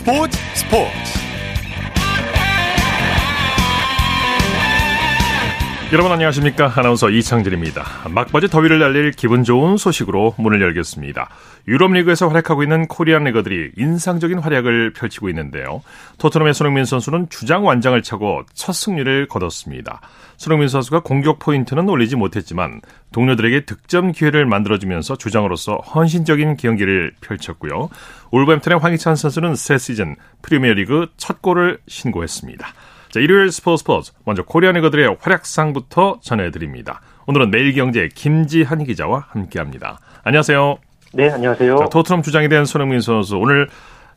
스포츠 여러분 안녕하십니까? 아나운서 이창진입니다. 막바지 더위를 날릴 기분 좋은 소식으로 문을 열겠습니다. 유럽리그에서 활약하고 있는 코리안 리거들이 인상적인 활약을 펼치고 있는데요. 토트넘의 손흥민 선수는 주장 완장을 차고 첫 승리를 거뒀습니다. 손흥민 선수가 공격 포인트는 올리지 못했지만 동료들에게 득점 기회를 만들어주면서 주장으로서 헌신적인 경기를 펼쳤고요. 울버햄튼의 황희찬 선수는 새 시즌 프리미어리그 첫 골을 신고했습니다 자, 일요일 스포츠 스포츠. 먼저 코리안 리거들의 활약상부터 전해드립니다. 오늘은 매일경제 김지한 기자와 함께합니다. 안녕하세요. 네, 안녕하세요. 자, 토트넘 주장이 된 손흥민 선수. 오늘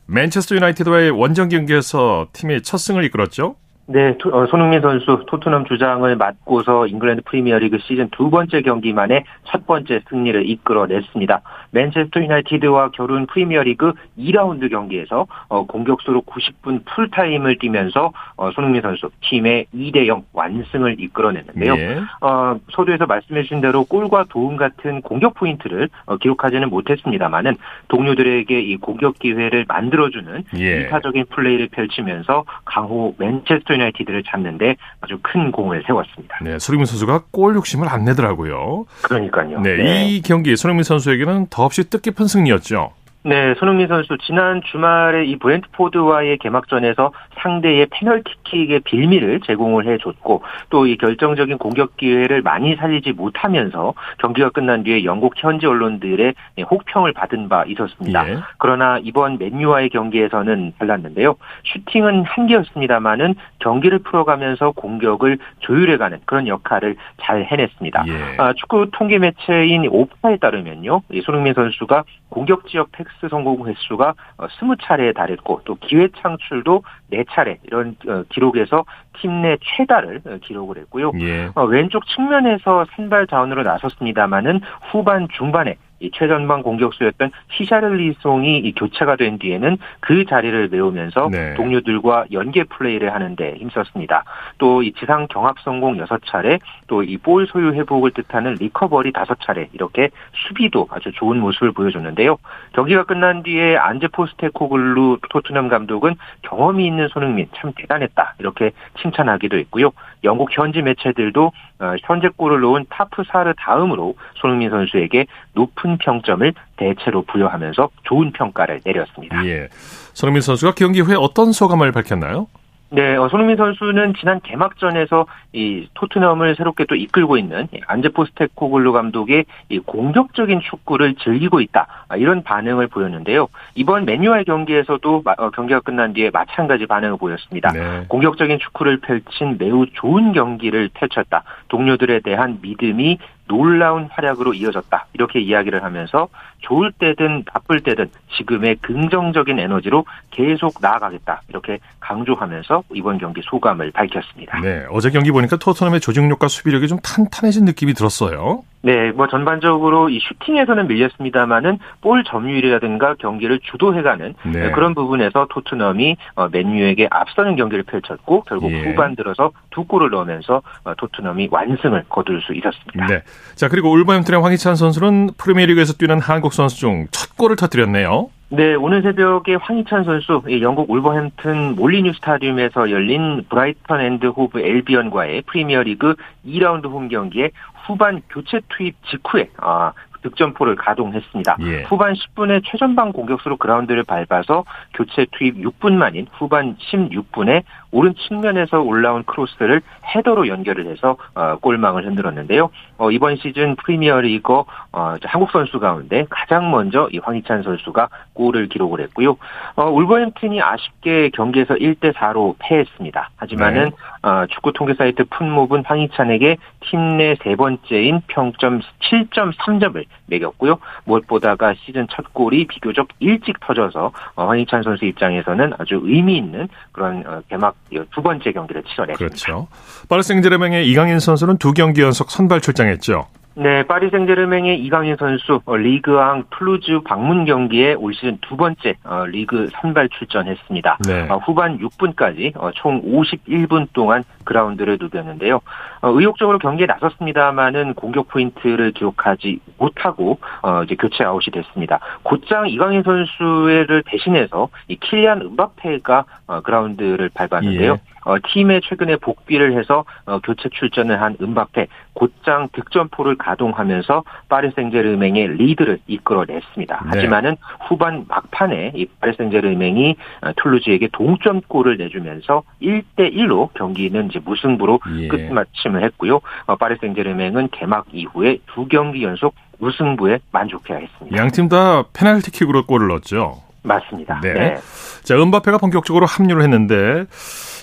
맨체스터 유나이티드와의 원정 경기에서 팀의 첫 승을 이끌었죠? 네, 어, 손흥민 선수 토트넘 주장을 맡고서 잉글랜드 프리미어리그 시즌 두 번째 경기 만에 첫 번째 승리를 이끌어냈습니다. 맨체스터 유나이티드와 겨룬 프리미어리그 2라운드 경기에서 어, 공격수로 90분 풀타임을 뛰면서 어, 손흥민 선수 팀의 2대 0 완승을 이끌어냈는데요. 예. 어, 서두에서 말씀해 주신 대로 골과 도움 같은 공격 포인트를 어, 기록하지는 못했습니다만은 동료들에게 이 공격 기회를 만들어주는 예. 이타적인 플레이를 펼치면서 강호 맨체스터 유나이티드를 잡는데 아주 큰 공을 세웠습니다. 네, 손흥민 선수가 골 욕심을 안 내더라고요. 그러니까요. 네, 네. 이 경기 손흥민 선수에게는 더 없이 뜻깊은 승리였죠. 네, 손흥민 선수 지난 주말에 이 브랜트포드와의 개막전에서 상대의 페널티킥의 빌미를 제공을 해줬고 또 이 결정적인 공격 기회를 많이 살리지 못하면서 경기가 끝난 뒤에 영국 현지 언론들의 혹평을 받은 바 있었습니다. 예. 그러나 이번 맨유와의 경기에서는 달랐는데요. 슈팅은 한 개였습니다만은 경기를 풀어가면서 공격을 조율해가는 그런 역할을 잘 해냈습니다. 예. 아, 축구 통계 매체인 오파에 따르면요, 손흥민 선수가 공격 지역 팩스 성공 횟수가 20차례에 어, 달했고 또 기회 창출도 4차례 이런 어, 기록에서 팀 내 최다를 어, 기록을 했고요. 예. 왼쪽 측면에서 선발 자원으로 나섰습니다마는 후반 중반에 이 최전방 공격수였던 히샤를리송이 교체가 된 뒤에는 그 자리를 메우면서 네. 동료들과 연계 플레이를 하는데 힘썼습니다. 또 이 지상 경합 성공 6차례, 또 이 볼 소유 회복을 뜻하는 recovery 5차례 이렇게 수비도 아주 좋은 모습을 보여줬는데요. 경기가 끝난 뒤에 안제 포스테코글루 토트넘 감독은 경험이 있는 손흥민 참 대단했다 이렇게 칭찬하기도 했고요. 영국 현지 매체들도 어, 현재 골을 넣은 파프 사르 다음으로 손흥민 선수에게 높은 평점을 대체로 부여하면서 좋은 평가를 내렸습니다. 예. 손흥민 선수가 경기 후에 어떤 소감을 밝혔나요? 네, 어, 손흥민 선수는 지난 개막전에서 이 토트넘을 새롭게 또 이끌고 있는 안제 포스테코글루 감독의 이 공격적인 축구를 즐기고 있다 아, 이런 반응을 보였는데요. 이번 맨유와의 경기에서도 어, 경기가 끝난 뒤에 마찬가지 반응을 보였습니다. 네. 공격적인 축구를 펼친 매우 좋은 경기를 펼쳤다. 동료들에 대한 믿음이 놀라운 활약으로 이어졌다. 이렇게 이야기를 하면서 좋을 때든 바쁠 때든 지금의 긍정적인 에너지로 계속 나아가겠다. 이렇게 강조하면서 이번 경기 소감을 밝혔습니다. 네, 어제 경기 보니까 토트넘의 조직력과 수비력이 좀 탄탄해진 느낌이 들었어요. 네, 뭐 전반적으로 이 슈팅에서는 밀렸습니다만은 볼 점유율이라든가 경기를 주도해가는 네. 그런 부분에서 토트넘이 어, 맨유에게 앞서는 경기를 펼쳤고 결국 예. 후반 들어서 두 골을 넣으면서 어, 토트넘이 완승을 거둘 수 있었습니다. 네. 자 그리고 울버햄튼의 황희찬 선수는 프리미어리그에서 뛰는 한국 선수 중 첫 골을 터뜨렸네요. 네, 오늘 새벽에 황희찬 선수 영국 울버햄튼 몰리뉴 스타디움에서 열린 브라이턴 앤드 호브 앨비언과의 프리미어리그 2라운드 홈 경기에 후반 교체 투입 직후에 아, 득점포를 가동했습니다. 예. 후반 10분에 최전방 공격수로 그라운드를 밟아서 교체 투입 6분 만인 후반 16분에 오른 측면에서 올라온 크로스를 헤더로 연결을 해서 어, 골망을 흔들었는데요. 어, 이번 시즌 프리미어리거 어, 한국 선수 가운데 가장 먼저 이 황희찬 선수가 골을 기록을 했고요. 어, 울버햄튼이 아쉽게 경기에서 1대 4로 패했습니다. 하지만은 네. 어, 축구 통계 사이트 풋모은 황희찬에게 팀 내 세 번째인 평점 7.3점을 매겼고요. 무엇보다가 시즌 첫 골이 비교적 일찍 터져서 어, 황희찬 선수 입장에서는 아주 의미 있는 그런 어, 개막 두 번째 경기를 치러냈습니다. 그렇죠. 파리 생제르맹의 이강인 선수는 두 경기 연속 선발 출장했죠. 네, 파리 생제르맹의 이강인 선수 어, 리그앙 툴루즈 방문 경기에 올 시즌 두 번째 어, 리그 선발 출전했습니다. 네. 어, 후반 6분까지 총 51분 동안 그라운드를 누볐는데요. 의욕적으로 경기에 나섰습니다만은 공격 포인트를 기록하지 못하고 이제 교체 아웃이 됐습니다. 곧장 이강인 선수를 대신해서 이 킬리안 음바페가 그라운드를 밟았는데요. 예. 어, 팀에 최근에 복귀를 해서 어, 교체 출전을 한 은바페 곧장 득점포를 가동하면서 파리 생제르맹의 리드를 이끌어냈습니다. 네. 하지만은 후반 막판에 이 파리 생제르맹이 어, 툴루즈에게 동점골을 내주면서 1대 1로 경기는 이제 무승부로 예. 끝마침을 했고요. 어, 파리 생제르맹은 개막 이후에 두 경기 연속 우승부에 만족해야 했습니다. 양 팀 다 페널티킥으로 골을 넣었죠. 맞습니다. 네. 네. 자, 은바페가 본격적으로 합류를 했는데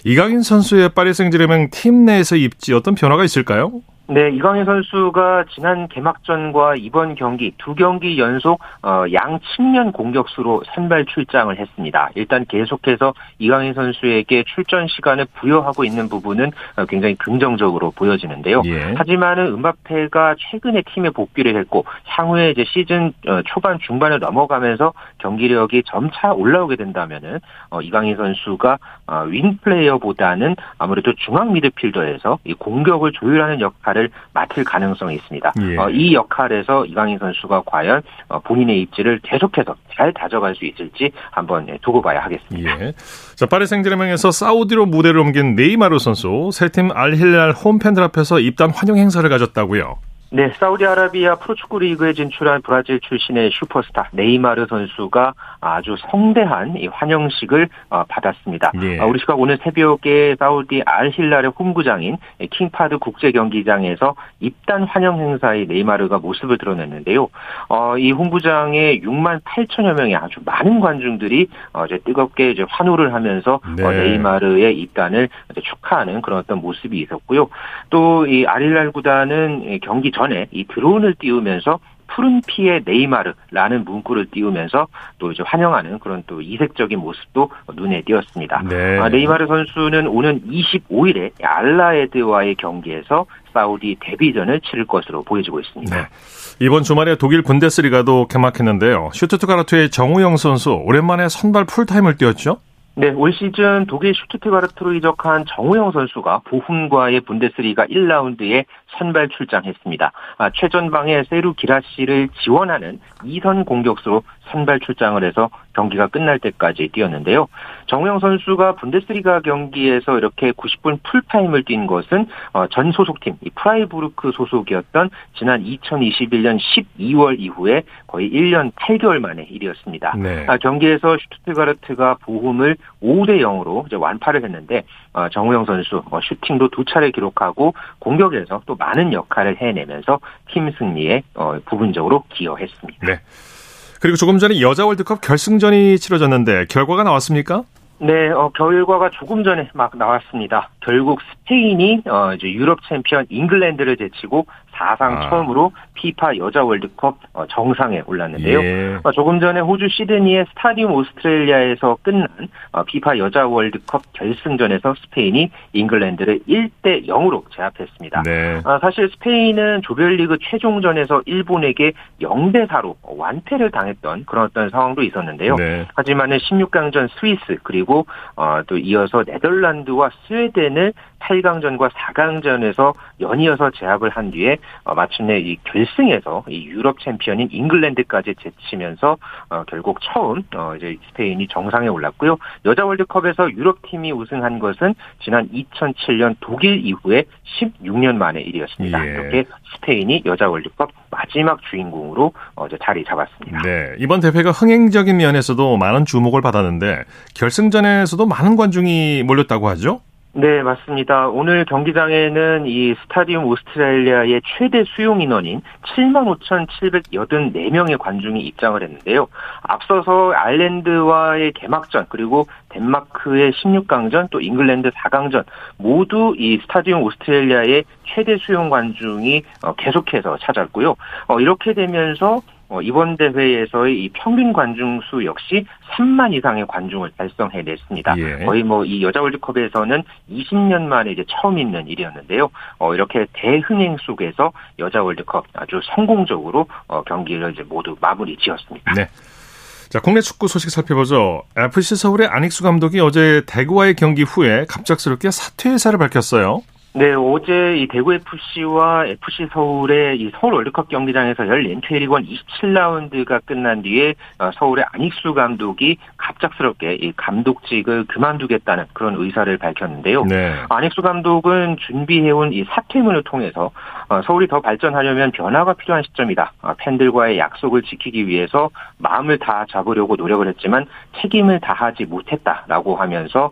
이강인 선수의 파리 생제르맹 팀 내에서 입지 어떤 변화가 있을까요? 네, 이광현 선수가 지난 개막전과 이번 경기 두 경기 연속 어, 양 측면 공격수로 선발 출장을 했습니다. 일단 계속해서 이광현 선수에게 출전 시간을 부여하고 있는 부분은 어, 굉장히 긍정적으로 보여지는데요. 예. 하지만은 은바페가 최근에 팀에 복귀를 했고 향후에 이제 시즌 어, 초반 중반을 넘어가면서 경기력이 점차 올라오게 된다면은 어, 이광현 선수가 어, 윙 플레이어보다는 아무래도 중앙 미드필더에서 이 공격을 조율하는 역할을 맡을 가능성이 있습니다. 예. 어, 이 역할에서 이강인 선수가 과연 어, 본인의 입지를 계속해서 잘 다져갈 수 있을지 한번 예, 두고 봐야 하겠습니다. 예. 자, 파리 생제르맹에서 사우디로 무대를 옮긴 네이마르 선수 새 팀 알힐랄 홈팬들 앞에서 입단 환영 행사를 가졌다고요. 네, 사우디아라비아 프로축구 리그에 진출한 브라질 출신의 슈퍼스타 네이마르 선수가 아주 성대한 이 환영식을 어, 받았습니다. 예. 어, 우리 시각 오늘 새벽에 사우디 알힐랄의 홈구장인 킹파드 국제 경기장에서 입단 환영 행사에 네이마르가 모습을 드러냈는데요. 어, 이 홈구장에 6만 8천여 명의 아주 많은 관중들이 어, 이제 뜨겁게 이제 환호를 하면서 어, 네. 어, 네이마르의 입단을 축하하는 그런 어떤 모습이 있었고요. 또 이 알힐랄 구단은 경기 전에 이 드론을 띄우면서 푸른 피의 네이마르라는 문구를 띄우면서 또 이제 환영하는 그런 또 이색적인 모습도 눈에 띄었습니다. 네. 아, 네이마르 선수는 오는 25일에 알라에드와의 경기에서 사우디 데뷔전을 치를 것으로 보여지고 있습니다. 네. 이번 주말에 독일 분데스리가도 개막했는데요. 슈투트가르트의 정우영 선수 오랜만에 선발 풀타임을 뛰었죠? 네, 올 시즌 독일 슈투트가르트로 이적한 정우영 선수가 보훔과의 분데스리가 1라운드에 선발 출장했습니다. 아, 최전방에 세루 기라시를 지원하는 2선 공격수로 선발 출장을 해서 경기가 끝날 때까지 뛰었는데요. 정우영 선수가 분데스리가 경기에서 이렇게 90분 풀타임을 뛴 것은 어, 전 소속팀 프라이부르크 소속이었던 지난 2021년 12월 이후에 거의 1년 8개월 만의 일이었습니다. 네. 아, 경기에서 슈투트가르트가 보훔을 5대 0으로 이제 완파를 했는데 어, 정우영 선수 어, 슈팅도 두 차례 기록하고 공격에서 또 많은 역할을 해내면서 팀 승리에 부분적으로 기여했습니다. 네. 그리고 조금 전에 여자 월드컵 결승전이 치러졌는데 결과가 나왔습니까? 네, 어, 결과가 조금 전에 막 나왔습니다. 결국 스페인이 어, 이제 유럽 챔피언 잉글랜드를 제치고 사상 아. 처음으로 피파 여자 월드컵 어, 정상에 올랐는데요. 예. 어, 조금 전에 호주 시드니의 스타디움 오스트레일리아에서 끝난 어, 피파 여자 월드컵 결승전에서 스페인이 잉글랜드를 1대 0으로 제압했습니다. 네. 사실 스페인은 조별리그 최종전에서 일본에게 0대 4로 완패를 당했던 그런 어떤 상황도 있었는데요. 네. 하지만은 16강전 스위스 그리고 또 이어서 네덜란드와 스웨덴을 8강전과 4강전에서 연이어서 제압을 한 뒤에 어, 마침내 이 결승에서 이 유럽 챔피언인 잉글랜드까지 제치면서 어, 결국 처음 어, 이제 스페인이 정상에 올랐고요. 여자 월드컵에서 유럽 팀이 우승한 것은 지난 2007년 독일 이후에 16년 만의 일이었습니다. 예. 이렇게 스페인이 여자 월드컵 마지막 주인공으로 어, 이제 자리 잡았습니다. 네, 이번 대회가 흥행적인 면에서도 많은 주목을 받았는데 결승전에서도 많은 관중이 몰렸다고 하죠? 네, 맞습니다. 오늘 경기장에는 이 스타디움 오스트레일리아의 최대 수용 인원인 75,784명의 관중이 입장을 했는데요. 앞서서 아일랜드와의 개막전 그리고 덴마크의 16강전 또 잉글랜드 4강전 모두 이 스타디움 오스트레일리아의 최대 수용 관중이 어, 계속해서 찾았고요. 어, 이렇게 되면서 어, 이번 대회에서의 이 평균 관중 수 역시 3만 이상의 관중을 달성해냈습니다. 예. 거의 뭐 이 여자 월드컵에서는 20년 만에 이제 처음 있는 일이었는데요. 어, 이렇게 대흥행 속에서 여자 월드컵 아주 성공적으로 어, 경기를 이제 모두 마무리 지었습니다. 네. 자, 국내 축구 소식 살펴보죠. FC 서울의 안익수 감독이 어제 대구와의 경기 후에 갑작스럽게 사퇴 의사를 밝혔어요. 네, 어제 이 대구 FC와 FC 서울의 이 서울 월드컵 경기장에서 열린 K리그1 27라운드가 끝난 뒤에 어, 서울의 안익수 감독이 갑작스럽게 이 감독직을 그만두겠다는 그런 의사를 밝혔는데요. 네. 안익수 감독은 준비해온 이 사퇴문을 통해서 어, 서울이 더 발전하려면 변화가 필요한 시점이다. 어, 팬들과의 약속을 지키기 위해서 마음을 다 잡으려고 노력을 했지만 책임을 다하지 못했다라고 하면서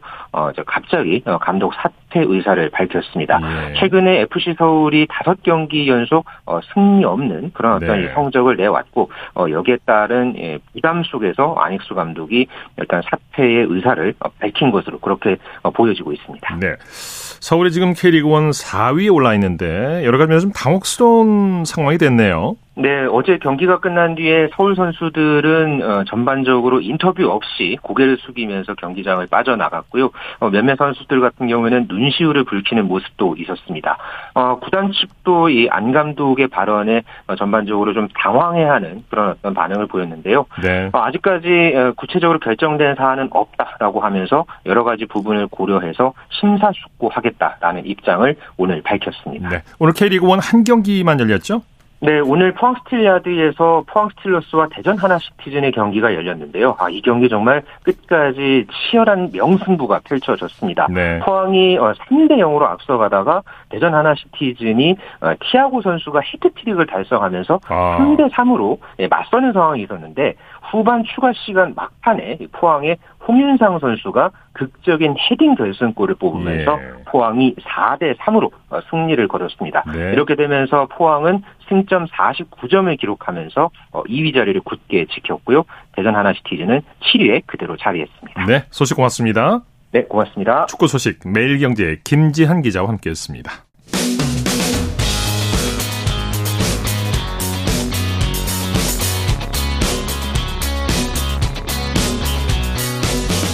갑자기 감독 사퇴 의사를 밝혔습니다. 있습니다. 예. 최근에 FC 서울이 다섯 경기 연속 어, 승리 없는 그런 어떤 네. 성적을 내왔고 어, 여기에 따른 예, 부담 속에서 안익수 감독이 일단 사퇴의 의사를 어, 밝힌 것으로 그렇게 보여지고 있습니다. 네. 서울이 지금 K리그 1 4위에 올라 있는데 여러 가지 면에서 좀 당혹스러운 상황이 됐네요. 네, 어제 경기가 끝난 뒤에 서울 선수들은 어, 전반적으로 인터뷰 없이 고개를 숙이면서 경기장을 빠져나갔고요. 어, 몇몇 선수들 같은 경우에는 눈시울을 붉히는 모습도 있었습니다. 어, 구단 측도 이 안 감독의 발언에 전반적으로 좀 당황해하는 그런 어떤 반응을 보였는데요. 네. 아직까지 구체적으로 결정된 사안은 없다라고 하면서 여러 가지 부분을 고려해서 심사숙고하겠다라는 입장을 오늘 밝혔습니다. 네. 오늘 K리그 1 한 경기만 열렸죠? 네, 오늘 포항 스틸야드에서 포항 스틸러스와 대전 하나시티즌의 경기가 열렸는데요. 아, 이 경기 정말 끝까지 치열한 명승부가 펼쳐졌습니다. 네. 포항이 3대 어, 0으로 앞서가다가 대전 하나시티즌이 어, 티아고 선수가 해트트릭을 달성하면서 아. 3대 3으로 예, 맞서는 상황이 있었는데 후반 추가 시간 막판에 포항의 홍윤상 선수가 극적인 헤딩 결승골을 뽑으면서 예. 포항이 4대 3으로 어, 승리를 거뒀습니다. 네. 이렇게 되면서 포항은 승점 49점을 기록하면서 2위 어, 자리를 굳게 지켰고요. 대전 하나시티즈는 7위에 그대로 자리했습니다. 네, 소식 고맙습니다. 네, 고맙습니다. 축구 소식 매일경제 김지한 기자와 함께했습니다.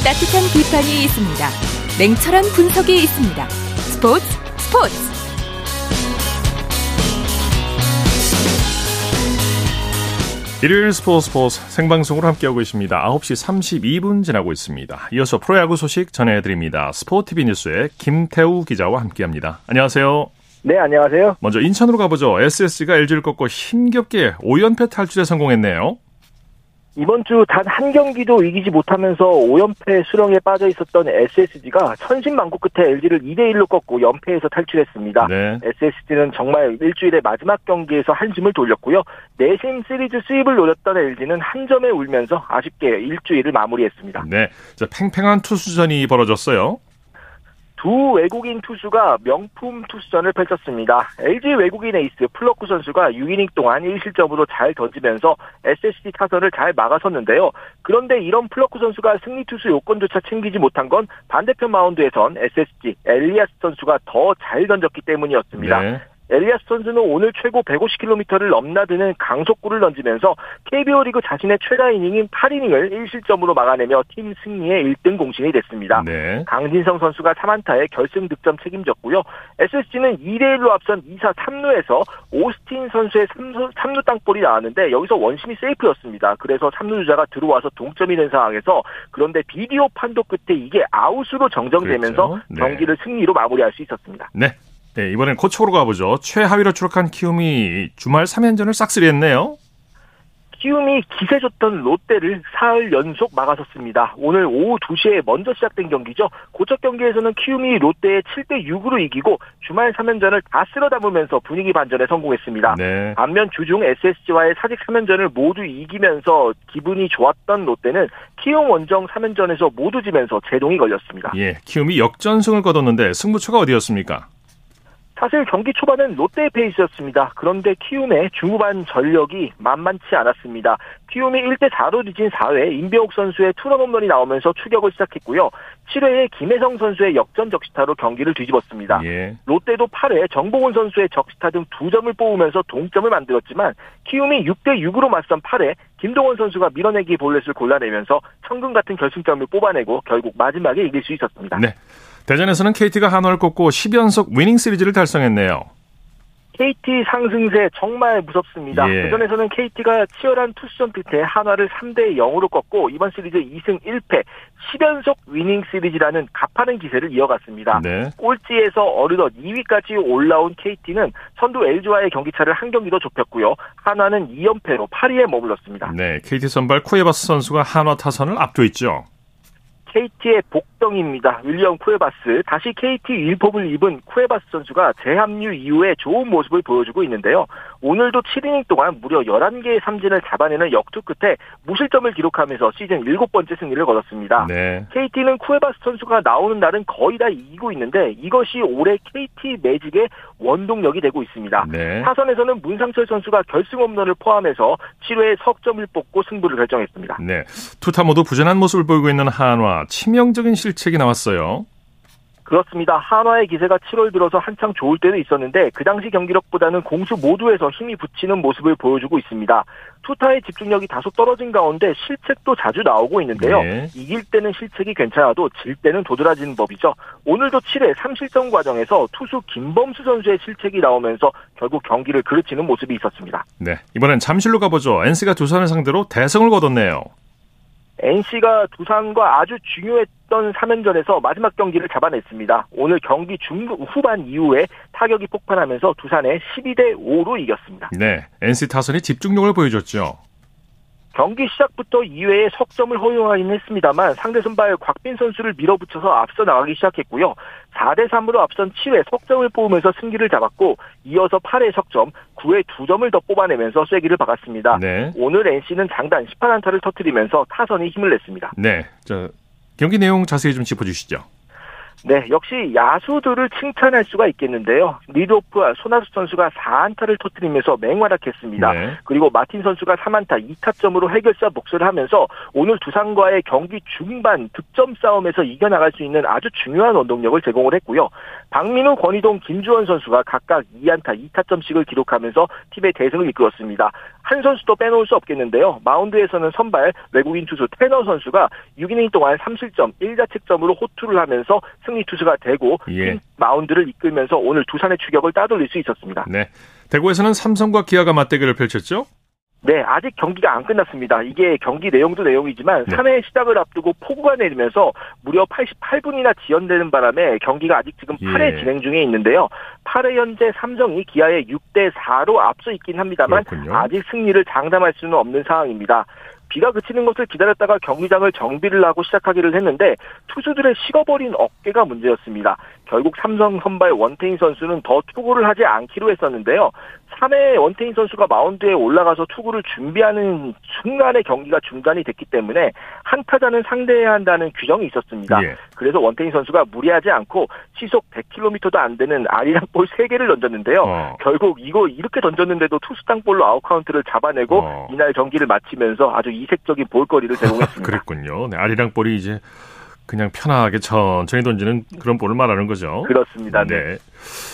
따뜻한 비판이 있습니다. 냉철한 분석이 있습니다. 스포츠 스포츠 일요일 스포츠 스포츠 생방송으로 함께하고 있습니다. 9시 32분 지나고 있습니다. 이어서 프로야구 소식 전해드립니다. 스포티비 뉴스의 김태우 기자와 함께합니다. 안녕하세요. 네, 안녕하세요. 먼저 인천으로 가보죠. SSG가 LG를 꺾고 힘겹게 5연패 탈출에 성공했네요. 이번 주 단 한 경기도 이기지 못하면서 5연패 수렁에 빠져 있었던 SSG가 천신만고 끝에 LG를 2대1로 꺾고 연패에서 탈출했습니다. 네. SSG는 정말 일주일의 마지막 경기에서 한숨을 돌렸고요. 내심 시리즈 스윕을 노렸던 LG는 한 점에 울면서 아쉽게 일주일을 마무리했습니다. 네. 자, 팽팽한 투수전이 벌어졌어요. 두 외국인 투수가 명품 투수전을 펼쳤습니다. LG 외국인 에이스 플럿코 선수가 6이닝 동안 1실점으로 잘 던지면서 SSG 타선을 잘 막아섰는데요. 그런데 이런 플럿코 선수가 승리 투수 요건조차 챙기지 못한 건 반대편 마운드에선 SSG 엘리아스 선수가 더 잘 던졌기 때문이었습니다. 네. 엘리아스 선수는 오늘 최고 150km를 넘나드는 강속구를 던지면서 KBO 리그 자신의 최다 이닝인 8이닝을 1실점으로 막아내며 팀 승리의 1등 공신이 됐습니다. 네. 강진성 선수가 3안타에 결승 득점 책임졌고요. SSG는 2대1로 앞선 2사 3루에서 오스틴 선수의 3루, 3루 땅볼이 나왔는데 여기서 원심이 세이프였습니다. 그래서 3루 주자가 들어와서 동점이 된 상황에서 그런데 비디오 판도 끝에 이게 아웃으로 정정되면서 그렇죠. 네. 경기를 승리로 마무리할 수 있었습니다. 네. 네, 이번엔 코치로 가보죠. 최하위로 추락한 키움이 주말 3연전을 싹쓸이했네요. 키움이 기세 줬던 롯데를 사흘 연속 막아섰습니다. 오늘 오후 2시에 먼저 시작된 경기죠. 고척 경기에서는 키움이 롯데에 7대 6으로 이기고 주말 3연전을 다 쓸어 담으면서 분위기 반전에 성공했습니다. 네. 반면 주중 SSG와의 사직 3연전을 모두 이기면서 기분이 좋았던 롯데는 키움 원정 3연전에서 모두 지면서 제동이 걸렸습니다. 예, 키움이 역전승을 거뒀는데 승부처가 어디였습니까? 사실 경기 초반은 롯데의 페이스였습니다. 그런데 키움의 중후반 전력이 만만치 않았습니다. 키움이 1대 4로 뒤진 4회 임배옥 선수의 투런 홈런이 나오면서 추격을 시작했고요. 7회에 김혜성 선수의 역전 적시타로 경기를 뒤집었습니다. 예. 롯데도 8회 정보훈 선수의 적시타 등 두 점을 뽑으면서 동점을 만들었지만 키움이 6대 6으로 맞선 8회 김동원 선수가 밀어내기 볼넷을 골라내면서 천금 같은 결승점을 뽑아내고 결국 마지막에 이길 수 있었습니다. 네. 대전에서는 KT가 한화를 꺾고 10연속 위닝 시리즈를 달성했네요. KT 상승세 정말 무섭습니다. 예. 그전에서는 KT가 치열한 투수전 끝에 한화를 3대 0으로 꺾고 이번 시리즈 2승 1패 10연속 위닝 시리즈라는 가파른 기세를 이어갔습니다. 네. 꼴찌에서 어느덧 2위까지 올라온 KT는 선두 LG와의 경기차를 한 경기 더 좁혔고요. 한화는 2연패로 8위에 머물렀습니다. 네, KT 선발 쿠에바스 선수가 한화 타선을 앞도 있죠. KT의 복덩입니다. 윌리엄 쿠에바스. 다시 KT 유니폼을 입은 쿠에바스 선수가 재합류 이후에 좋은 모습을 보여주고 있는데요. 오늘도 7이닝 동안 무려 11개의 삼진을 잡아내는 역투 끝에 무실점을 기록하면서 시즌 7번째 승리를 거뒀습니다. 네. KT는 쿠에바스 선수가 나오는 날은 거의 다 이기고 있는데 이것이 올해 KT 매직의 원동력이 되고 있습니다. 네. 타선에서는 문상철 선수가 결승 홈런을 포함해서 7회에 석점을 뽑고 승부를 결정했습니다. 네. 투타 모두 부진한 모습을 보이고 있는 한화 치명적인 실책이 나왔어요. 그렇습니다. 한화의 기세가 7월 들어서 한창 좋을 때도 있었는데 그 당시 경기력보다는 공수 모두에서 힘이 붙이는 모습을 보여주고 있습니다. 투타의 집중력이 다소 떨어진 가운데 실책도 자주 나오고 있는데요. 네. 이길 때는 실책이 괜찮아도 질 때는 도드라지는 법이죠. 오늘도 7회 3실점 과정에서 투수 김범수 선수의 실책이 나오면서 결국 경기를 그르치는 모습이 있었습니다. 네, 이번엔 잠실로 가보죠. NC가 두산을 상대로 대승을 거뒀네요. NC가 두산과 아주 중요했던 3연전에서 마지막 경기를 잡아냈습니다. 오늘 경기 중 후반 이후에 타격이 폭발하면서 두산에 12대 5로 이겼습니다. 네, NC 타선이 집중력을 보여줬죠. 경기 시작부터 2회에 석점을 허용하긴 했습니다만 상대 선발 곽빈 선수를 밀어붙여서 앞서 나가기 시작했고요. 4대 3으로 앞선 7회 석점을 뽑으면서 승기를 잡았고 이어서 8회 석점, 9회 2점을 더 뽑아내면서 쐐기를 박았습니다. 네. 오늘 NC는 장단 18안타를 터뜨리면서 타선이 힘을 냈습니다. 네. 저 경기 내용 자세히 좀 짚어 주시죠. 네, 역시 야수들을 칭찬할 수가 있겠는데요. 리드오프 손아섭 선수가 4안타를 터뜨리면서 맹활약했습니다. 네. 그리고 마틴 선수가 3안타 2타점으로 해결사 몫을 하면서 오늘 두산과의 경기 중반 득점 싸움에서 이겨나갈 수 있는 아주 중요한 원동력을 제공을 했고요. 박민우, 권희동, 김주원 선수가 각각 2안타 2타점씩을 기록하면서 팀의 대승을 이끌었습니다. 한 선수도 빼놓을 수 없겠는데요. 마운드에서는 선발 외국인 투수 테너 선수가 6이닝 동안 3실점 1자책점으로 호투를 하면서 승리 투수가 되고 예. 마운드를 이끌면서 오늘 두산의 추격을 따돌릴 수 있었습니다. 네. 대구에서는 삼성과 기아가 맞대결을 펼쳤죠? 네, 아직 경기가 안 끝났습니다. 이게 경기 내용도 내용이지만 네. 3회 시작을 앞두고 폭우가 내리면서 무려 88분이나 지연되는 바람에 경기가 아직 지금 8회 예. 진행 중에 있는데요. 8회 현재 삼성이 기아에 6대 4로 앞서 있긴 합니다만 그렇군요. 아직 승리를 장담할 수는 없는 상황입니다. 비가 그치는 것을 기다렸다가 경기장을 정비를 하고 시작하기를 했는데 투수들의 식어버린 어깨가 문제였습니다. 결국 삼성 선발 원태인 선수는 더 투구를 하지 않기로 했었는데요. 3회 원태인 선수가 마운드에 올라가서 투구를 준비하는 순간에 경기가 중단이 됐기 때문에 한 타자는 상대해야 한다는 규정이 있었습니다. 예. 그래서 원태인 선수가 무리하지 않고 시속 100km도 안 되는 아리랑 볼 3개를 던졌는데요. 어. 결국 이거 이렇게 던졌는데도 투수 땅볼로 아웃 카운트를 잡아내고 어. 이날 경기를 마치면서 아주 이색적인 볼거리를 제공했습니다. 그랬군요. 네, 아리랑 볼이 이제 그냥 편하게 천천히 던지는 그런 볼을 말하는 거죠. 그렇습니다. 네. 네.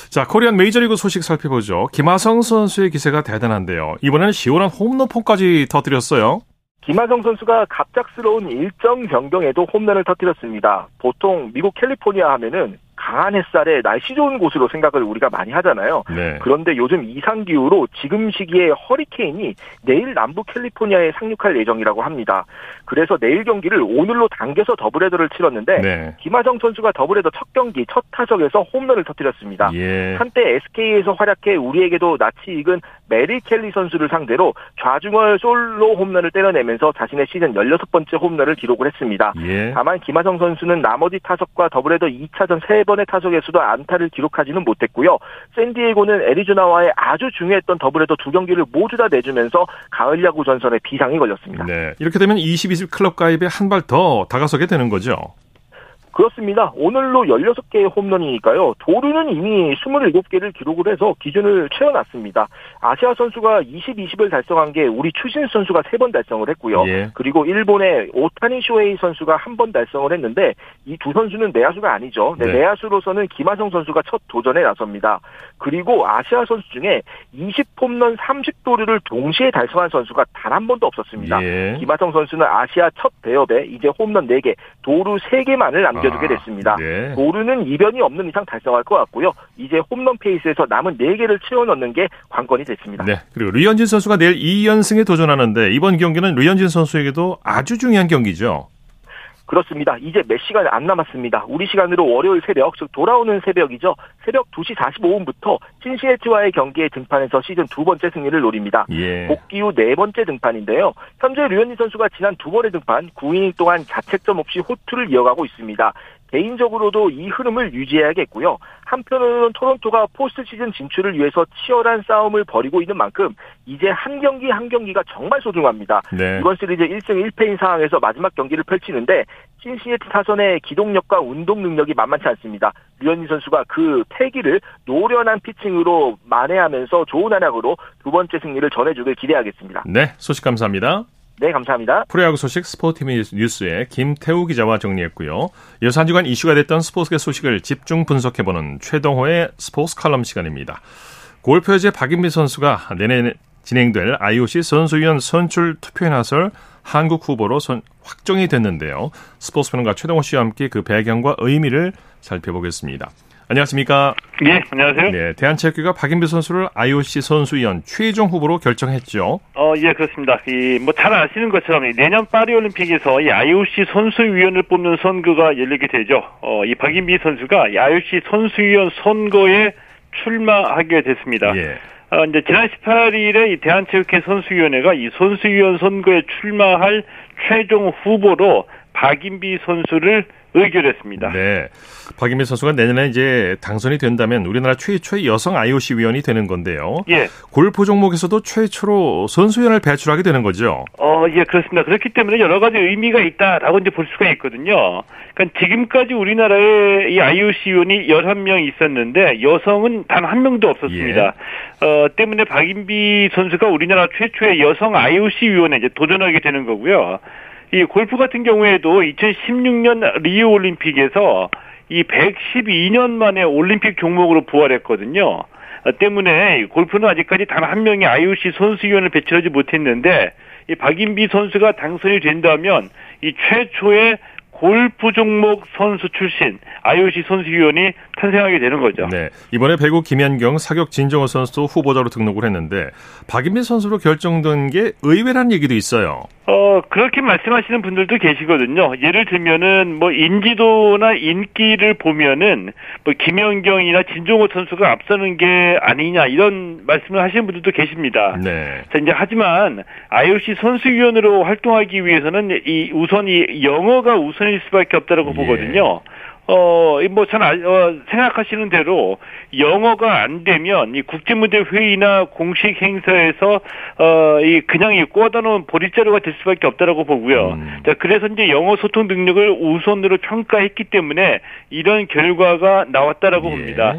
자, 코리안 메이저리그 소식 살펴보죠. 김하성 선수의 기세가 대단한데요. 이번에는 시원한 홈런포까지 터뜨렸어요. 김하성 선수가 갑작스러운 일정 변경에도 홈런을 터뜨렸습니다. 보통 미국 캘리포니아 하면은 강한 햇살에 날씨 좋은 곳으로 생각을 우리가 많이 하잖아요. 네. 그런데 요즘 이상 기후로 지금 시기에 허리케인이 내일 남부 캘리포니아에 상륙할 예정이라고 합니다. 그래서 내일 경기를 오늘로 당겨서 더블헤더를 치렀는데 네. 김하성 선수가 더블헤더 첫 경기 첫 타석에서 홈런을 터뜨렸습니다. 예. 한때 SK에서 활약해 우리에게도 낯이 익은 메릴 켈리 선수를 상대로 좌중월 솔로 홈런을 때려내면서 자신의 시즌 16번째 홈런을 기록을 했습니다. 예. 다만 김하성 선수는 나머지 타석과 더블헤더 2차전 3번 3번의 타석에서도 안타를 기록하지는 못했고요. 샌디에고는 애리조나와의 아주 중요했던 더블헤더 두 경기를 모두 다 내주면서 가을 야구 전선에 비상이 걸렸습니다. 네. 이렇게 되면 22집 클럽 가입에 한 발 더 다가서게 되는 거죠. 그렇습니다. 오늘로 16개의 홈런이니까요. 도루는 이미 27개를 기록을 해서 기준을 채워놨습니다. 아시아 선수가 20, 20을 달성한 게 우리 추신 선수가 3번 달성을 했고요. 예. 그리고 일본의 오타니 쇼헤이 선수가 한번 달성을 했는데 이 두 선수는 내야수가 아니죠. 네, 네. 내야수로서는 김하성 선수가 첫 도전에 나섭니다. 그리고 아시아 선수 중에 20홈런 30도루를 동시에 달성한 선수가 단 한 번도 없었습니다. 예. 김하성 선수는 아시아 첫 대업에 이제 홈런 4개, 도루 3개만을 남겨 남겨두게 아, 됐습니다. 네. 도루는 이변이 없는 이상 달성할 것 같고요. 이제 홈런 페이스에서 남은 4개를 채워 넣는 게 관건이 됐습니다. 네. 그리고 류현진 선수가 내일 2연승에 도전하는데 이번 경기는 류현진 선수에게도 아주 중요한 경기죠. 그렇습니다. 이제 몇 시간 안 남았습니다. 우리 시간으로 월요일 새벽, 즉 돌아오는 새벽이죠. 새벽 2시 45분부터 신시내티와의 경기에 등판해서 시즌 두 번째 승리를 노립니다. 예. 복귀 후 네 번째 등판인데요. 현재 류현진 선수가 지난 두 번의 등판 9이닝 동안 자책점 없이 호투를 이어가고 있습니다. 개인적으로도 이 흐름을 유지해야겠고요. 한편으로는 토론토가 포스트 시즌 진출을 위해서 치열한 싸움을 벌이고 있는 만큼 이제 한 경기 한 경기가 정말 소중합니다. 네. 이번 시리즈 1승 1패인 상황에서 마지막 경기를 펼치는데 신시내티 타선의 기동력과 운동 능력이 만만치 않습니다. 류현진 선수가 그 패기를 노련한 피칭으로 만회하면서 좋은 활약으로 두 번째 승리를 전해주길 기대하겠습니다. 네, 소식 감사합니다. 네, 감사합니다. 프로야구 소식 스포티미 뉴스의 김태우 기자와 정리했고요. 한 주간 이슈가 됐던 스포츠계 소식을 집중 분석해보는 최동호의 스포츠 칼럼 시간입니다. 골프 여제 박인비 선수가 내내 진행될 IOC 선수위원 선출 투표에 나설 한국 후보로 선, 확정이 됐는데요. 스포츠 평론가 최동호 씨와 함께 그 배경과 의미를 살펴보겠습니다. 안녕하십니까? 네, 안녕하세요. 네, 대한체육회가 박인배 선수를 IOC 선수위원 최종 후보로 결정했죠. 어, 예, 그렇습니다. 이, 뭐, 잘 아시는 것처럼 내년 파리 올림픽에서 이 IOC 선수위원을 뽑는 선거가 열리게 되죠. 어, 이 박인비 선수가 이 IOC 선수위원 선거에 출마하게 됐습니다. 예. 어, 이제 지난 18일에 이 대한체육회 선수위원회가 이 선수위원 선거에 출마할 최종 후보로 박인비 선수를 의결했습니다. 네. 박인민 선수가 내년에 이제 당선이 된다면 우리나라 최초의 여성 IOC 위원이 되는 건데요. 예. 골프 종목에서도 최초로 선수위원을 배출하게 되는 거죠. 어, 예, 그렇습니다. 그렇기 때문에 여러 가지 의미가 있다라고 이제 볼 수가 있거든요. 그러니까 지금까지 우리나라에 이 IOC 위원이 11명 있었는데 여성은 단 한 명도 없었습니다. 예. 어, 때문에 박인비 선수가 우리나라 최초의 여성 IOC 위원에 이제 도전하게 되는 거고요. 이 골프 같은 경우에도 2016년 리우 올림픽에서 이 112년 만에 올림픽 종목으로 부활했거든요. 어, 때문에 골프는 아직까지 단 한 명의 IOC 선수위원을 배출하지 못했는데 이 박인비 선수가 당선이 된다면 이 최초의 골프 종목 선수 출신 IOC 선수위원이 탄생하게 되는 거죠. 네. 이번에 배구 김연경, 사격 진정호 선수도 후보자로 등록을 했는데 박인빈 선수로 결정된 게 의외라는 얘기도 있어요. 어, 그렇게 말씀하시는 분들도 계시거든요. 예를 들면은 뭐 인지도나 인기를 보면은 뭐 김연경이나 진종호 선수가 앞서는 게 아니냐 이런 말씀을 하시는 분들도 계십니다. 네. 자, 이제 하지만 IOC 선수위원으로 활동하기 위해서는 이 우선 이 영어가 우선 일 수밖에 없다라고 예. 보거든요. 어, 뭐, 전, 어, 생각하시는 대로 영어가 안 되면 이 국제무대회의나 공식 행사에서, 어, 이 그냥 이 꽂아놓은 보릿자루가 될 수밖에 없다라고 보고요. 음. 자, 그래서 이제 영어 소통 능력을 우선으로 평가했기 때문에 이런 결과가 나왔다라고 예. 봅니다.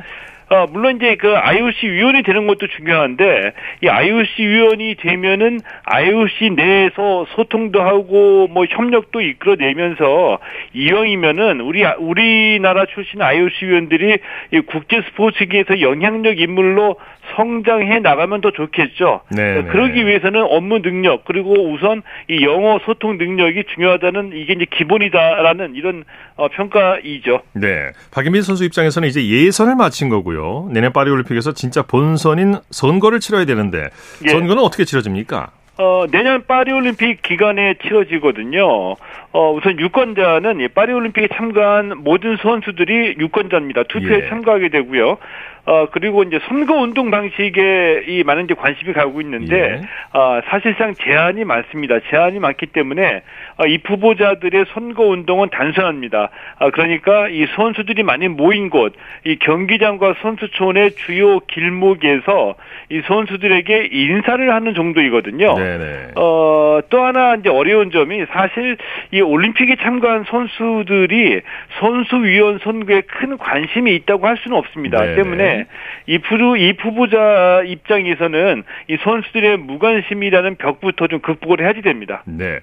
어, 물론 이제 그 IOC 위원이 되는 것도 중요한데 이 IOC 위원이 되면은 IOC 내에서 소통도 하고 뭐 협력도 이끌어내면서 이왕이면은 우리 우리나라 출신 IOC 위원들이 이 국제 스포츠계에서 영향력 인물로 성장해 나가면 더 좋겠죠. 네, 네. 그러기 위해서는 업무 능력 그리고 우선 이 영어 소통 능력이 중요하다는 이게 이제 기본이다라는 이런 어, 평가이죠. 네. 박인민 선수 입장에서는 이제 예선을 마친 거고요. 내년 파리 올림픽에서 진짜 본선인 선거를 치러야 되는데 예. 선거는 어떻게 치러집니까? 어, 내년 파리올림픽 기간에 치러지거든요. 어, 우선 유권자는 파리올림픽에 참가한 모든 선수들이 유권자입니다. 투표에 예. 참가하게 되고요. 어, 그리고 이제 선거 운동 방식에 이 많은 이제 관심이 가고 있는데, 예. 어, 사실상 제한이 많습니다. 제한이 많기 때문에, 어, 이 후보자들의 선거 운동은 단순합니다. 아, 그러니까 이 선수들이 많이 모인 곳, 이 경기장과 선수촌의 주요 길목에서 이 선수들에게 인사를 하는 정도이거든요. 네네. 어, 또 하나 이제 어려운 점이 사실 이 올림픽에 참가한 선수들이 선수위원 선거에 큰 관심이 있다고 할 수는 없습니다. 네네. 때문에 이 푸르 이 후보자 입장에서는 이 선수들의 무관심이라는 벽부터 좀 극복을 해야지 됩니다. 네.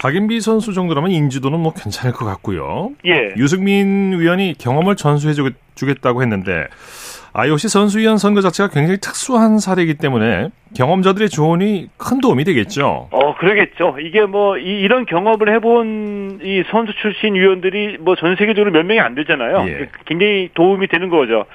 박인비 선수 정도라면 인지도는 뭐 괜찮을 것 같고요. 예. 유승민 위원이 경험을 전수해 주겠다고 했는데 IOC 선수위원 선거 자체가 굉장히 특수한 사례이기 때문에 경험자들의 조언이 큰 도움이 되겠죠. 어, 그러겠죠. 이게 뭐 이, 런 경험을 해본 이 선수 출신 위원들이 뭐 전 세계적으로 몇 명이 안 되잖아요. 예. 굉장히 도움이 되는 거죠.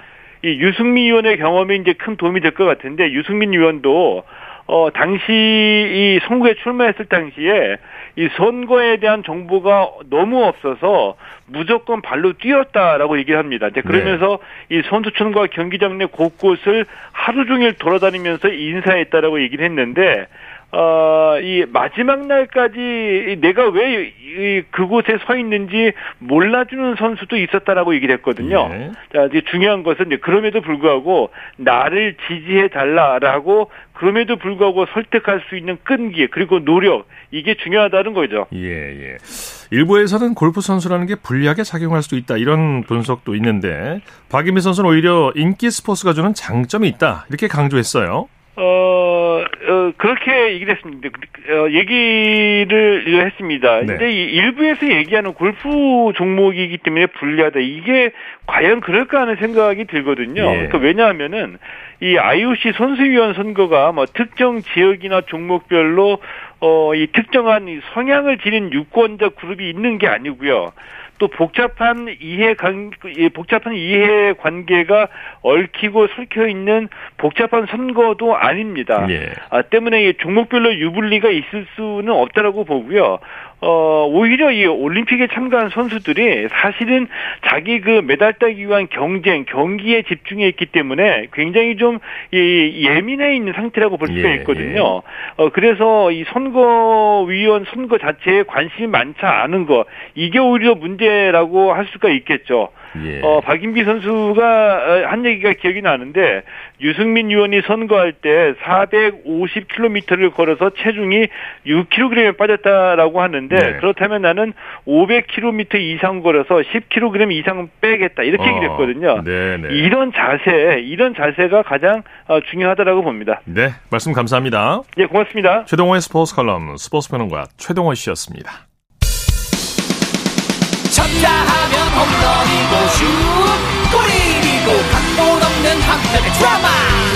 이 유승민 위원의 경험이 이제 큰 도움이 될 것 같은데 유승민 위원도 어 당시 이 선거에 출마했을 당시에 이 선거에 대한 정보가 너무 없어서 무조건 발로 뛰었다라고 얘기를 합니다. 이제 그러면서 네. 이 선수촌과 경기장 내 곳곳을 하루 종일 돌아다니면서 인사했다라고 얘기를 했는데 어, 이 마지막 날까지 내가 왜 이, 그곳에 서 있는지 몰라주는 선수도 있었다라고 얘기를 했거든요. 네. 자, 이제 중요한 것은 이제 그럼에도 불구하고 나를 지지해 달라라고 그럼에도 불구하고 설득할 수 있는 끈기 그리고 노력 이게 중요하다는 거죠. 예, 예. 일부에서는 골프 선수라는 게 불리하게 작용할 수도 있다 이런 분석도 있는데 박인미 선수는 오히려 인기 스포츠가 주는 장점이 있다 이렇게 강조했어요. 어, 어, 그렇게 얘기를 했습니다. 어, 얘기를 했습니다. 네. 근데 이 일부에서 얘기하는 골프 종목이기 때문에 불리하다. 이게 과연 그럴까 하는 생각이 들거든요. 예. 그러니까 왜냐하면은 이 IOC 선수위원 선거가 뭐 특정 지역이나 종목별로 어, 이 특정한 성향을 지닌 유권자 그룹이 있는 게 아니고요. 또 복잡한 이해 관 복잡한 이해 관계가 얽히고 설켜 있는 복잡한 선거도 아닙니다. 예. 아, 때문에 종목별로 유불리가 있을 수는 없다라고 보고요. 어, 오히려 이 올림픽에 참가한 선수들이 사실은 자기 그 메달 따기 위한 경쟁, 경기에 집중해 있기 때문에 굉장히 좀 이, 예민해 있는 상태라고 볼 수가 예, 있거든요. 예. 어, 그래서 이 선거위원 선거 자체에 관심이 많지 않은 거, 이게 오히려 문제라고 할 수가 있겠죠. 예. 어, 박인비 선수가 어, 한 얘기가 기억이 나는데 유승민 의원이 선거할 때 450km를 걸어서 체중이 6kg에 빠졌다라고 하는 데 네. 그렇다면 나는 500km 이상 걸어서 10kg 이상 빼겠다 이렇게 어, 얘기를 했거든요. 네, 네. 이런 자세, 이런 자세가 가장 어, 중요하다라고 봅니다. 네, 말씀 감사합니다. 예, 고맙습니다. 최동호의 스포츠 칼럼 스포츠 평론가 최동호 씨였습니다. 쳤다 하면 홈런이고 슛 골이고 각본 없는 한편의 드라마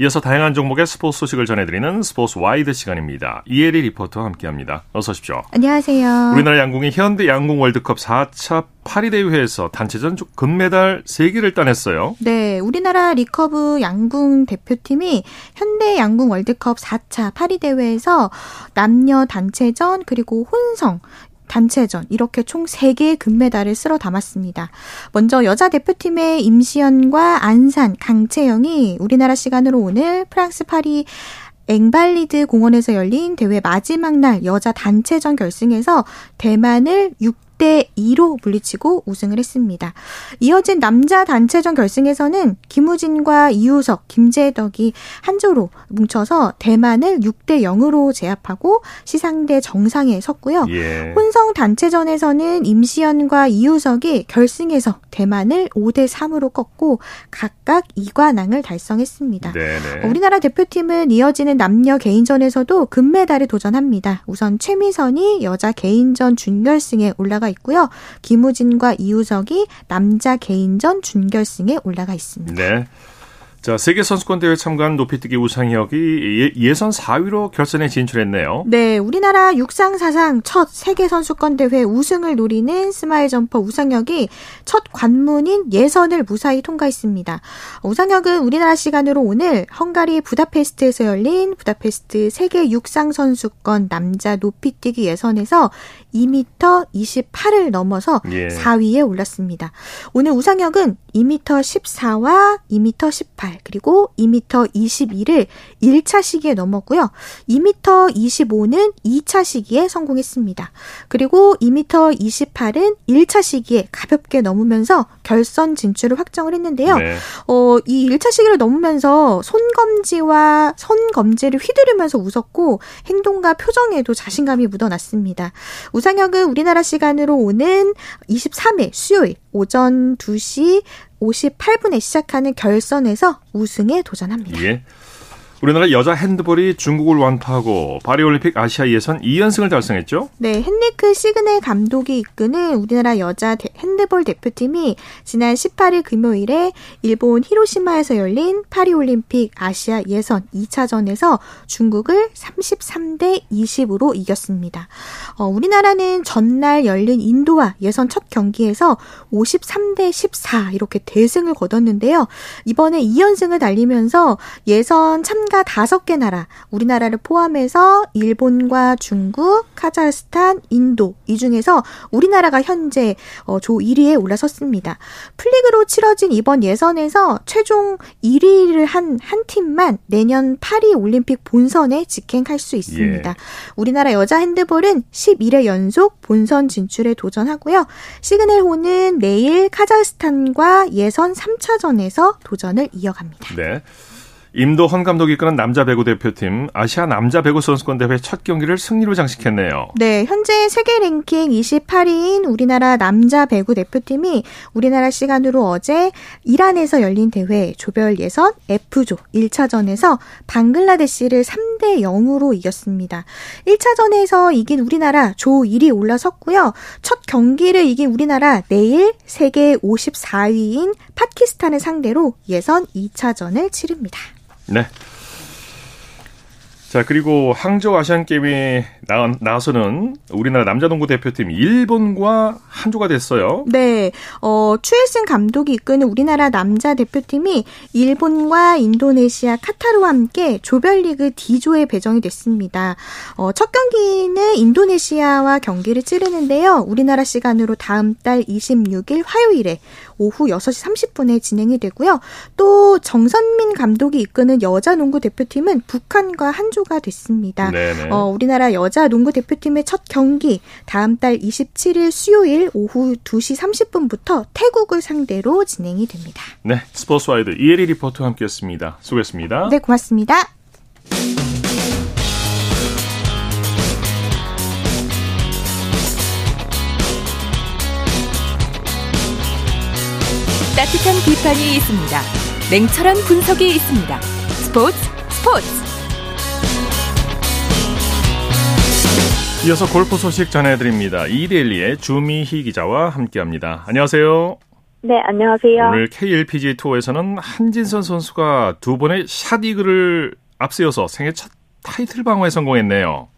이어서 다양한 종목의 스포츠 소식을 전해드리는 스포츠 와이드 시간입니다. 이혜리 리포터와 함께합니다. 어서 오십시오. 안녕하세요. 우리나라 양궁이 현대 양궁 월드컵 4차 파리 대회에서 단체전 금메달 3개를 따냈어요. 네, 우리나라 리커브 양궁 대표팀이 현대 양궁 월드컵 4차 파리 대회에서 남녀 단체전 그리고 혼성 단체전 이렇게 총 3개의 금메달을 쓸어 담았습니다. 먼저 여자 대표팀의 임시현과 안산, 강채영이 우리나라 시간으로 오늘 프랑스 파리 앵발리드 공원에서 열린 대회 마지막 날 여자 단체전 결승에서 대만을 6 6대 2로 물리치고 우승을 했습니다. 이어진 남자 단체전 결승에서는 김우진과 이우석, 김재덕이 한조로 뭉쳐서 대만을 6대 0으로 제압하고 시상대 정상에 섰고요. 예. 혼성 단체전에서는 임시연과 이우석이 결승에서 대만을 5대 3으로 꺾고 각각 2관왕을 달성했습니다. 네네. 우리나라 대표팀은 이어지는 남녀 개인전에서도 금메달에 도전합니다. 우선 최미선이 여자 개인전 준결승에 올라가 있고요. 김우진과 이우석이 남자 개인전 준결승에 올라가 있습니다. 네. 자, 세계 선수권 대회 참가한 높이뛰기 우상혁이 예선 4위로 결선에 진출했네요. 네, 우리나라 육상 사상 첫 세계 선수권 대회 우승을 노리는 스마일 점퍼 우상혁이 첫 관문인 예선을 무사히 통과했습니다. 우상혁은 우리나라 시간으로 오늘 헝가리 부다페스트에서 열린 부다페스트 세계 육상 선수권 남자 높이뛰기 예선에서 2m 28을 넘어서 예. 4위에 올랐습니다. 오늘 우상혁은 2m 14와 2m 18 그리고 2m 22를 1차 시기에 넘었고요. 2m 25는 2차 시기에 성공했습니다. 그리고 2m 28은 1차 시기에 가볍게 넘으면서 결선 진출을 확정을 했는데요. 네. 어, 이 1차 시기를 넘으면서 손검지와 손검지를 휘두르면서 웃었고 행동과 표정에도 자신감이 묻어났습니다. 우상혁은 우리나라 시간으로 오는 23일 수요일 오전 2시 58분에 시작하는 결선에서 우승에 도전합니다. 예. 우리나라 여자 핸드볼이 중국을 완파하고 파리올림픽 아시아 예선 2연승을 달성했죠? 네, 헨리크 시그넬 감독이 이끄는 우리나라 여자 핸드볼 대표팀이 지난 18일 금요일에 일본 히로시마에서 열린 파리올림픽 아시아 예선 2차전에서 중국을 33대 20으로 이겼습니다. 어, 우리나라는 전날 열린 인도와 예선 첫 경기에서 53대 14 이렇게 대승을 거뒀는데요. 이번에 2연승을 달리면서 예선 참 참가 다섯 개 나라, 우리나라를 포함해서 일본과 중국, 카자흐스탄, 인도 이 중에서 우리나라가 현재 어, 조 1위에 올라섰습니다. 플리그로 치러진 이번 예선에서 최종 1위를 한 한 팀만 내년 파리 올림픽 본선에 직행할 수 있습니다. 예. 우리나라 여자 핸드볼은 11회 연속 본선 진출에 도전하고요. 시그넬호는 내일 카자흐스탄과 예선 3차전에서 도전을 이어갑니다. 네. 임도헌 감독이 이끄는 남자 배구 대표팀 아시아 남자 배구 선수권 대회 첫 경기를 승리로 장식했네요. 네, 현재 세계 랭킹 28위인 우리나라 남자 배구 대표팀이 우리나라 시간으로 어제 이란에서 열린 대회 조별 예선 F조 1차전에서 방글라데시를 3대 0으로 이겼습니다. 1차전에서 이긴 우리나라 조 1위 올라섰고요. 첫 경기를 이긴 우리나라 내일 세계 54위인 파키스탄을 상대로 예선 2차전을 치릅니다. 네. 자, 그리고 항저우 아시안 게임에 나, 나서는 우리나라 남자 농구 대표팀 일본과 한조가 됐어요. 네. 어, 추일승 감독이 이끄는 우리나라 남자 대표팀이 일본과 인도네시아, 카타르와 함께 조별리그 D조에 배정이 됐습니다. 어, 첫 경기는 인도네시아와 경기를 치르는데요. 우리나라 시간으로 다음 달 26일 화요일에 오후 6시 30분에 진행이 되고요. 또 정선민 감독이 이끄는 여자 농구 대표팀은 북한과 한조가 됐습니다. 어, 우리나라 여자 농구 대표팀의 첫 경기 다음 달 27일 수요일 오후 2시 30분부터 태국을 상대로 진행이 됩니다. 네, 스포츠와이드 이혜리 리포터와 함께했습니다. 수고했습니다. 네, 고맙습니다. 따뜻한 비판이 있습니다. 냉철한 분석이 있습니다. 스포츠 스포츠. 이어서 골프 소식 전해드립니다. 이데일리의 주미희 기자와 함께합니다. 안녕하세요. 네, 안녕하세요. 오늘 KLPGA 투어에서는 한진선 선수가 두 번의 샷 이글을 앞세워서 생애 첫 타이틀 방어에 성공했네요.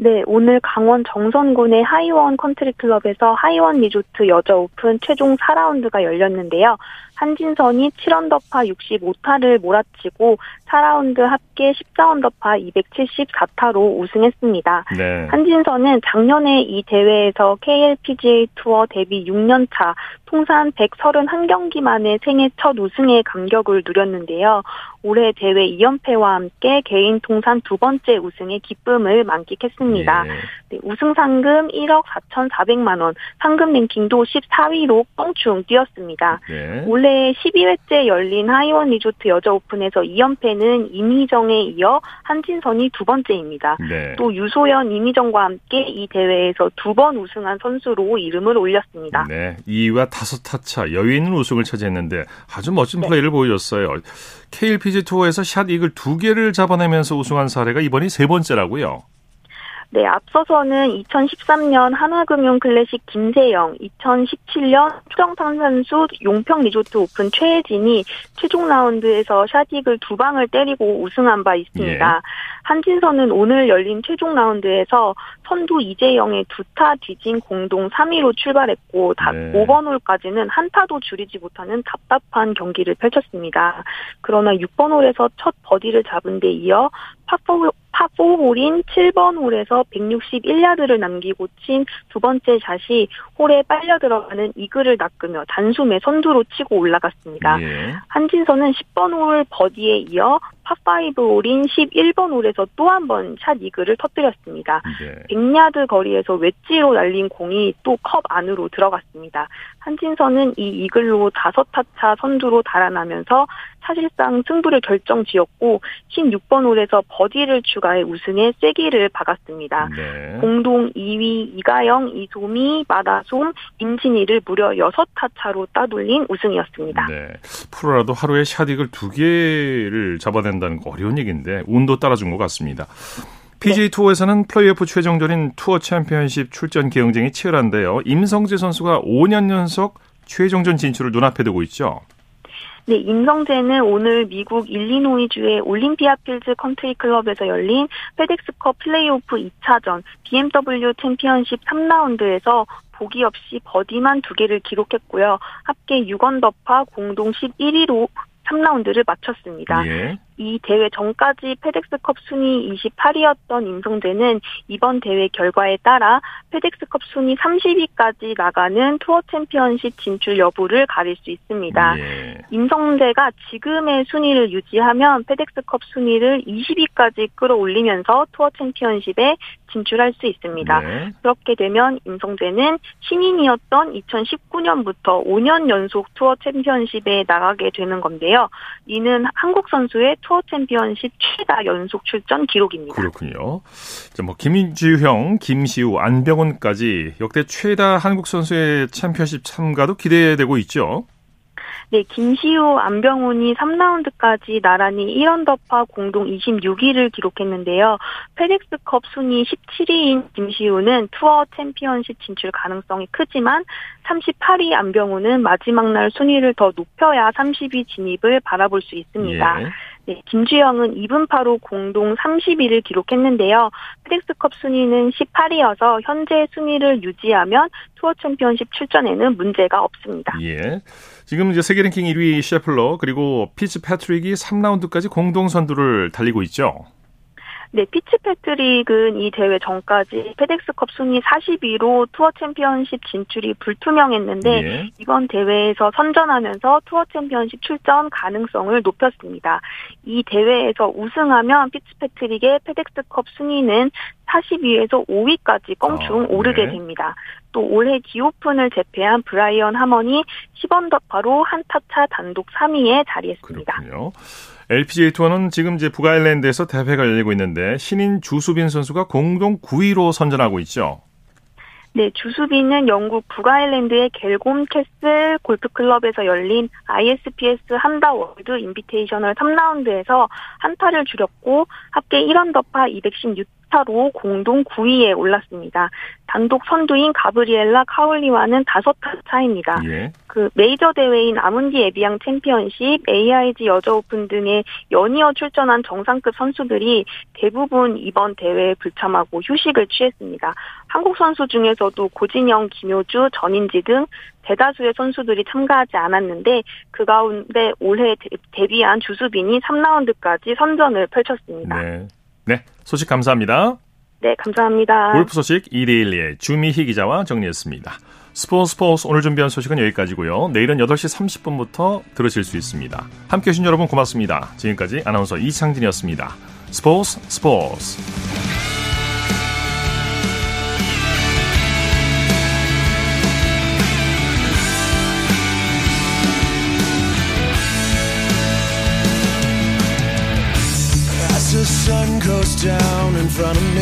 네, 오늘 강원 정선군의 하이원 컨트리 클럽에서 하이원 리조트 여자 오픈 최종 4라운드가 열렸는데요. 한진선이 7언더파 65타를 몰아치고 4라운드 합계 14언더파 274타로 우승했습니다. 네. 한진선은 작년에 이 대회에서 KLPGA 투어 데뷔 6년차 통산 131경기 만에 생애 첫 우승의 감격을 누렸는데요. 올해 대회 2연패와 함께 개인 통산 두 번째 우승의 기쁨을 만끽했습니다. 예. 네, 우승 상금 1억 4,400만 원, 상금 랭킹도 14위로 껑충 뛰었습니다. 예. 올해 12회째 열린 하이원 리조트 여자 오픈에서 2연패는 임희정에 이어 한진선이 두 번째입니다. 네. 또 유소연, 임희정과 함께 이 대회에서 두 번 우승한 선수로 이름을 올렸습니다. 네, 2위와 다섯 타차 여유 있는 우승을 차지했는데 아주 멋진 네. 플레이를 보여줬어요. KLPG 투어에서 샷 이글 두 개를 잡아내면서 우승한 사례가 이번이 세 번째라고요. 네, 앞서서는 2013년 한화금융 클래식 김세영, 2017년 초정탄산수 용평 리조트 오픈 최혜진이 최종 라운드에서 샷 이글을 두 방을 때리고 우승한 바 있습니다. 예. 한진선은 오늘 열린 최종 라운드에서 선두 이제영에 두 타 뒤진 공동 3위로 출발했고 네. 5번 홀까지는 한 타도 줄이지 못하는 답답한 경기를 펼쳤습니다. 그러나 6번 홀에서 첫 버디를 잡은 데 이어 파4 파4홀인 7번 홀에서 161야드를 남기고 친 두 번째 샷이 홀에 빨려 들어가는 이글을 낚으며 단숨에 선두로 치고 올라갔습니다. 예. 한진선은 10번 홀 버디에 이어 파5 홀인 11번 홀에서 또 한 번 샷 이글을 터뜨렸습니다. 네. 100야드 거리에서 웨지로 날린 공이 또 컵 안으로 들어갔습니다. 한진선은 이 이글로 다섯 타차 선두로 달아나면서 사실상 승부를 결정지었고 16번 홀에서 버디를 추가해 우승에 쐐기를 박았습니다. 네. 공동 2위 이가영, 이소미, 마다솜, 임진희를 무려 6타 차로 따돌린 우승이었습니다. 네. 프로라도 하루에 샷 이글을 두 개를 잡아낸다는 거 어려운 얘기인데 운도 따라준 것 같습니다. PGA 투어에서는 플레이오프 최종전인 투어 챔피언십 출전 경쟁이 치열한데요. 임성재 선수가 5년 연속 최종전 진출을 눈앞에 두고 있죠. 네, 임성재는 오늘 미국 일리노이주의 올림피아 필즈 컨트리 클럽에서 열린 페덱스컵 플레이오프 2차전 BMW 챔피언십 3라운드에서 보기 없이 버디만 두 개를 기록했고요. 합계 6언더파 공동 11위로 3라운드를 마쳤습니다. 예. 이 대회 전까지 페덱스컵 순위 28위였던 임성재는 이번 대회 결과에 따라 페덱스컵 순위 30위까지 나가는 투어 챔피언십 진출 여부를 가릴 수 있습니다. 예. 임성재가 지금의 순위를 유지하면 페덱스컵 순위를 20위까지 끌어올리면서 투어 챔피언십에 진출할 수 있습니다. 네. 그렇게 되면 임성재는 신인이었던 2019년부터 5년 연속 투어 챔피언십에 나가게 되는 건데요. 이는 한국 선수의 투어 챔피언십 최다 연속 출전 기록입니다. 그렇군요. 자, 뭐 김주형, 김시우, 안병훈까지 역대 최다 한국 선수의 챔피언십 참가도 기대되고 있죠. 네, 김시우, 안병훈이 3라운드까지 나란히 1언더파 공동 26위를 기록했는데요. 페덱스컵 순위 17위인 김시우는 투어 챔피언십 진출 가능성이 크지만 38위 안병훈은 마지막 날 순위를 더 높여야 30위 진입을 바라볼 수 있습니다. 예. 네, 김주형은 이븐파로 공동 30위를 기록했는데요. 페덱스컵 순위는 18위여서 현재 순위를 유지하면 투어 챔피언십 출전에는 문제가 없습니다. 예. 지금 이제 세계 랭킹 1위 셰플러 그리고 피츠패트릭이 3라운드까지 공동 선두를 달리고 있죠. 네, 피츠패트릭은 이 대회 전까지 페덱스컵 순위 42위로 투어 챔피언십 진출이 불투명했는데 예. 이번 대회에서 선전하면서 투어 챔피언십 출전 가능성을 높였습니다. 이 대회에서 우승하면 피츠패트릭의 페덱스컵 순위는 42위에서 5위까지 껑충 아, 오르게 네. 됩니다. 또 올해 디오픈을 제패한 브라이언 하먼이 10언더파로 한타차 단독 3위에 자리했습니다. 그렇군요. LPGA 투어는 지금 이제 북아일랜드에서 대회가 열리고 있는데 신인 주수빈 선수가 공동 9위로 선전하고 있죠. 네, 주수빈은 영국 북아일랜드의 갈곰 캐슬 골프클럽에서 열린 ISPS 한다 월드 인비테이셔널 3라운드에서 한타를 줄였고 합계 1언더파 216 타로 공동 9위에 올랐습니다. 단독 선두인 가브리엘라 카울리와는 5타 차입니다. 예. 그 메이저 대회인 아문디 에비앙 챔피언십, AIG 여자 오픈 등에 연이어 출전한 정상급 선수들이 대부분 이번 대회에 불참하고 휴식을 취했습니다. 한국 선수 중에서도 고진영, 김효주, 전인지 등 대다수의 선수들이 참가하지 않았는데 그 가운데 올해 데뷔한 주수빈이 3라운드까지 선전을 펼쳤습니다. 네. 네, 소식 감사합니다. 네, 감사합니다. 골프 소식 이데일리의 주미희 기자와 정리했습니다. 스포츠 스포츠 오늘 준비한 소식은 여기까지고요. 내일은 8시 30분부터 들으실 수 있습니다. 함께해 주신 여러분 고맙습니다. 지금까지 아나운서 이창진이었습니다. 스포츠 스포츠 down in front of me